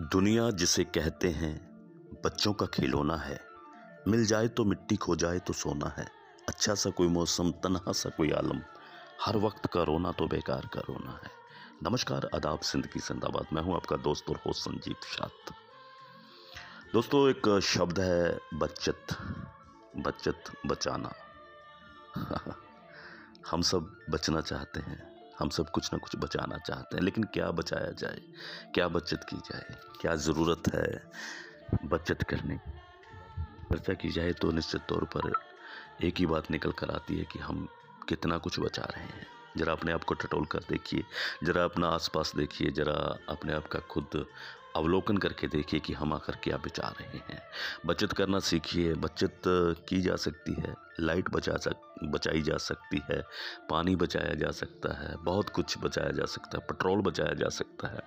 दुनिया जिसे कहते हैं बच्चों का खिलौना है। मिल जाए तो मिट्टी खो जाए तो सोना है। अच्छा सा कोई मौसम, तनहा सा कोई आलम। हर वक्त का रोना तो बेकार का रोना है। नमस्कार, आदाब, ज़िंदगी जिंदाबाद। मैं हूँ आपका दोस्त और होस्ट संजीत शात। दोस्तों, एक शब्द है, बचत। बचत बचाना। हम सब बचना चाहते हैं। हम सब कुछ ना कुछ बचाना चाहते हैं, लेकिन क्या बचाया जाए? क्या बचत की जाए? क्या ज़रूरत है बचत करने चर्चा की जाए तो निश्चित तौर पर एक ही बात निकल कर आती है कि हम कितना कुछ बचा रहे हैं। ज़रा अपने आप को टटोल कर देखिए, ज़रा अपना आसपास देखिए, ज़रा अपने आप का खुद अवलोकन करके देखिए कि हम आकर क्या बचा रहे हैं। बचत करना सीखिए, बचत की जा सकती है, लाइट बचा सक, बचाई जा सकती है, पानी बचाया जा सकता है, बहुत कुछ बचाया जा सकता है, पेट्रोल बचाया जा सकता है।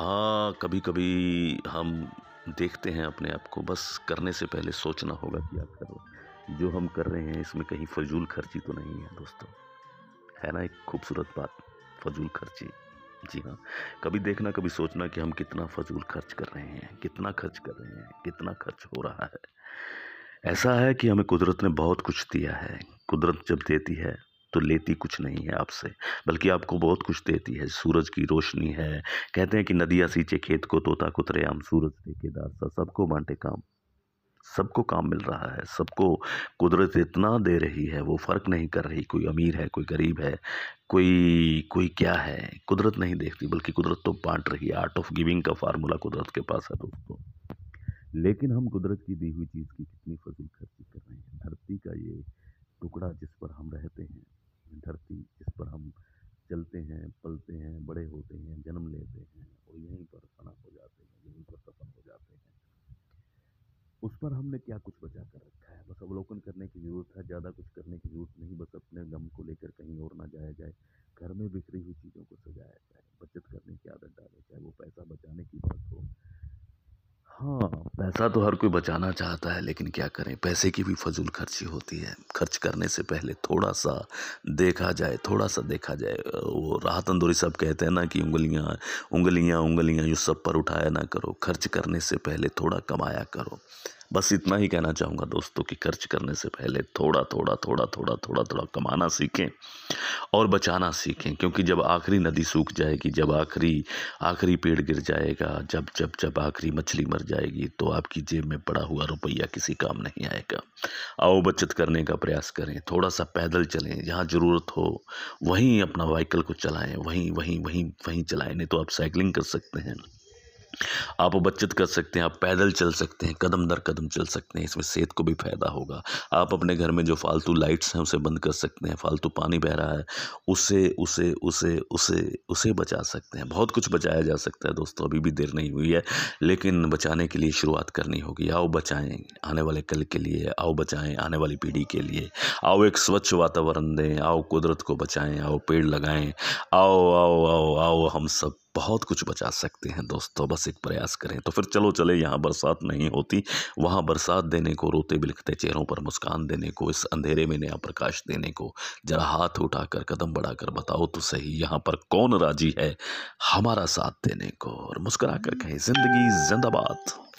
हाँ कभी कभी हम देखते हैं अपने आप को, बस करने से पहले सोचना होगा कि आखिर जो हम कर रहे हैं, इसमें कहीं फजूल खर्ची तो नहीं है, दोस्तों। है ना, एक खूबसूरत बात, फजूल खर्ची। जी हाँ कभी देखना, कभी सोचना कि हम कितना फजूल खर्च कर रहे हैं, कितना खर्च कर रहे हैं, कितना खर्च हो रहा है। ऐसा है कि हमें कुदरत ने बहुत कुछ दिया है। कुदरत जब देती है तो लेती कुछ नहीं है आपसे, बल्कि आपको बहुत कुछ देती है। सूरज की रोशनी है। कहते हैं कि नदियाँ सींचे खेत को, तोता कुतरे आम, सूरज ठेकेदार सा सबको बांटे काम। सबको काम मिल रहा है, सबको कुदरत इतना दे रही है, वो फ़र्क नहीं कर रही, कोई अमीर है, कोई गरीब है, कोई कोई क्या है, कुदरत नहीं देखती, बल्कि कुदरत तो बांट रही है आर्ट ऑफ़ गिविंग का फार्मूला कुदरत के पास है दोस्तों। लेकिन हम कुदरत की दी हुई चीज़ की कितनी फजूल खर्ची कर रहे हैं, धरती का ये टुकड़ा जिस पर हम रहते हैं धरती जिस पर हम चलते हैं, पलते हैं, बड़े होते हैं, जन्म लेते हैं और यहीं पर फना हो जाते हैं, यहीं पर सफल हो जाते हैं। उस पर हमने क्या कुछ बचा कर रखा है? बस अवलोकन करने की ज़रूरत है, ज़्यादा कुछ करने की ज़रूरत नहीं, बस अपने गम को लेकर कहीं और ना जाया जाए, घर में बिखरी हुई चीज़ों को सजाया जाए, बचत करने की आदत डाले चाहे वो पैसा बचाने की बात हो हाँ पैसा तो हर कोई बचाना चाहता है, लेकिन क्या करें? पैसे की भी फजूल खर्ची होती है। खर्च करने से पहले थोड़ा सा देखा जाए थोड़ा सा देखा जाए। वो राहत अंदूरी साहब कहते हैं ना कि उंगलियाँ उंगलियाँ उंगलियाँ, यूँ सब पर उठाया ना करो। खर्च करने से पहले थोड़ा कमाया करो। बस इतना ही कहना चाहूँगा दोस्तों कि खर्च करने से पहले थोड़ा थोड़ा थोड़ा थोड़ा थोड़ा थोड़ा कमाना सीखें। और बचाना सीखें, क्योंकि जब आखिरी नदी सूख जाएगी, जब आखिरी आखिरी पेड़ गिर जाएगा, जब जब जब आखिरी मछली मर जाएगी तो आपकी जेब में पड़ा हुआ रुपया किसी काम नहीं आएगा। आओ बचत करने का प्रयास करें थोड़ा सा पैदल चलें, जहाँ ज़रूरत हो, वहीं अपना व्हीकल को चलाएँ, वहीं वहीं वहीं वहीं चलाएँ, नहीं तो आप साइकिलिंग कर सकते हैं। आप बचत कर सकते हैं, आप पैदल चल सकते हैं, कदम दर कदम चल सकते हैं, इसमें सेहत को भी फ़ायदा होगा। आप अपने घर में जो फालतू लाइट्स हैं, उसे बंद कर सकते हैं, फालतू पानी बह रहा है, उसे उसे उसे उसे उसे बचा सकते हैं। बहुत कुछ बचाया जा सकता है दोस्तों, अभी भी देर नहीं हुई है, लेकिन बचाने के लिए शुरुआत करनी होगी। आओ बचाएँ, आने वाले कल के लिए, आओ बचाएँ, आने वाली पीढ़ी के लिए। आओ एक स्वच्छ वातावरण दें, आओ कुदरत को बचाएँ, आओ पेड़ लगाएँ, आओ आओ आओ आओ हम सब। बहुत कुछ बचा सकते हैं दोस्तों, बस एक प्रयास करें। तो फिर चलो चले, यहाँ बरसात नहीं होती। वहाँ बरसात देने को, रोते बिलखते चेहरों पर मुस्कान देने को, इस अंधेरे में नया प्रकाश देने को, जरा हाथ उठाकर, कदम बढ़ाकर बताओ तो सही, यहाँ पर कौन राज़ी है हमारा साथ देने को? और मुस्करा कर कहें, ज़िंदगी जिंदाबाद।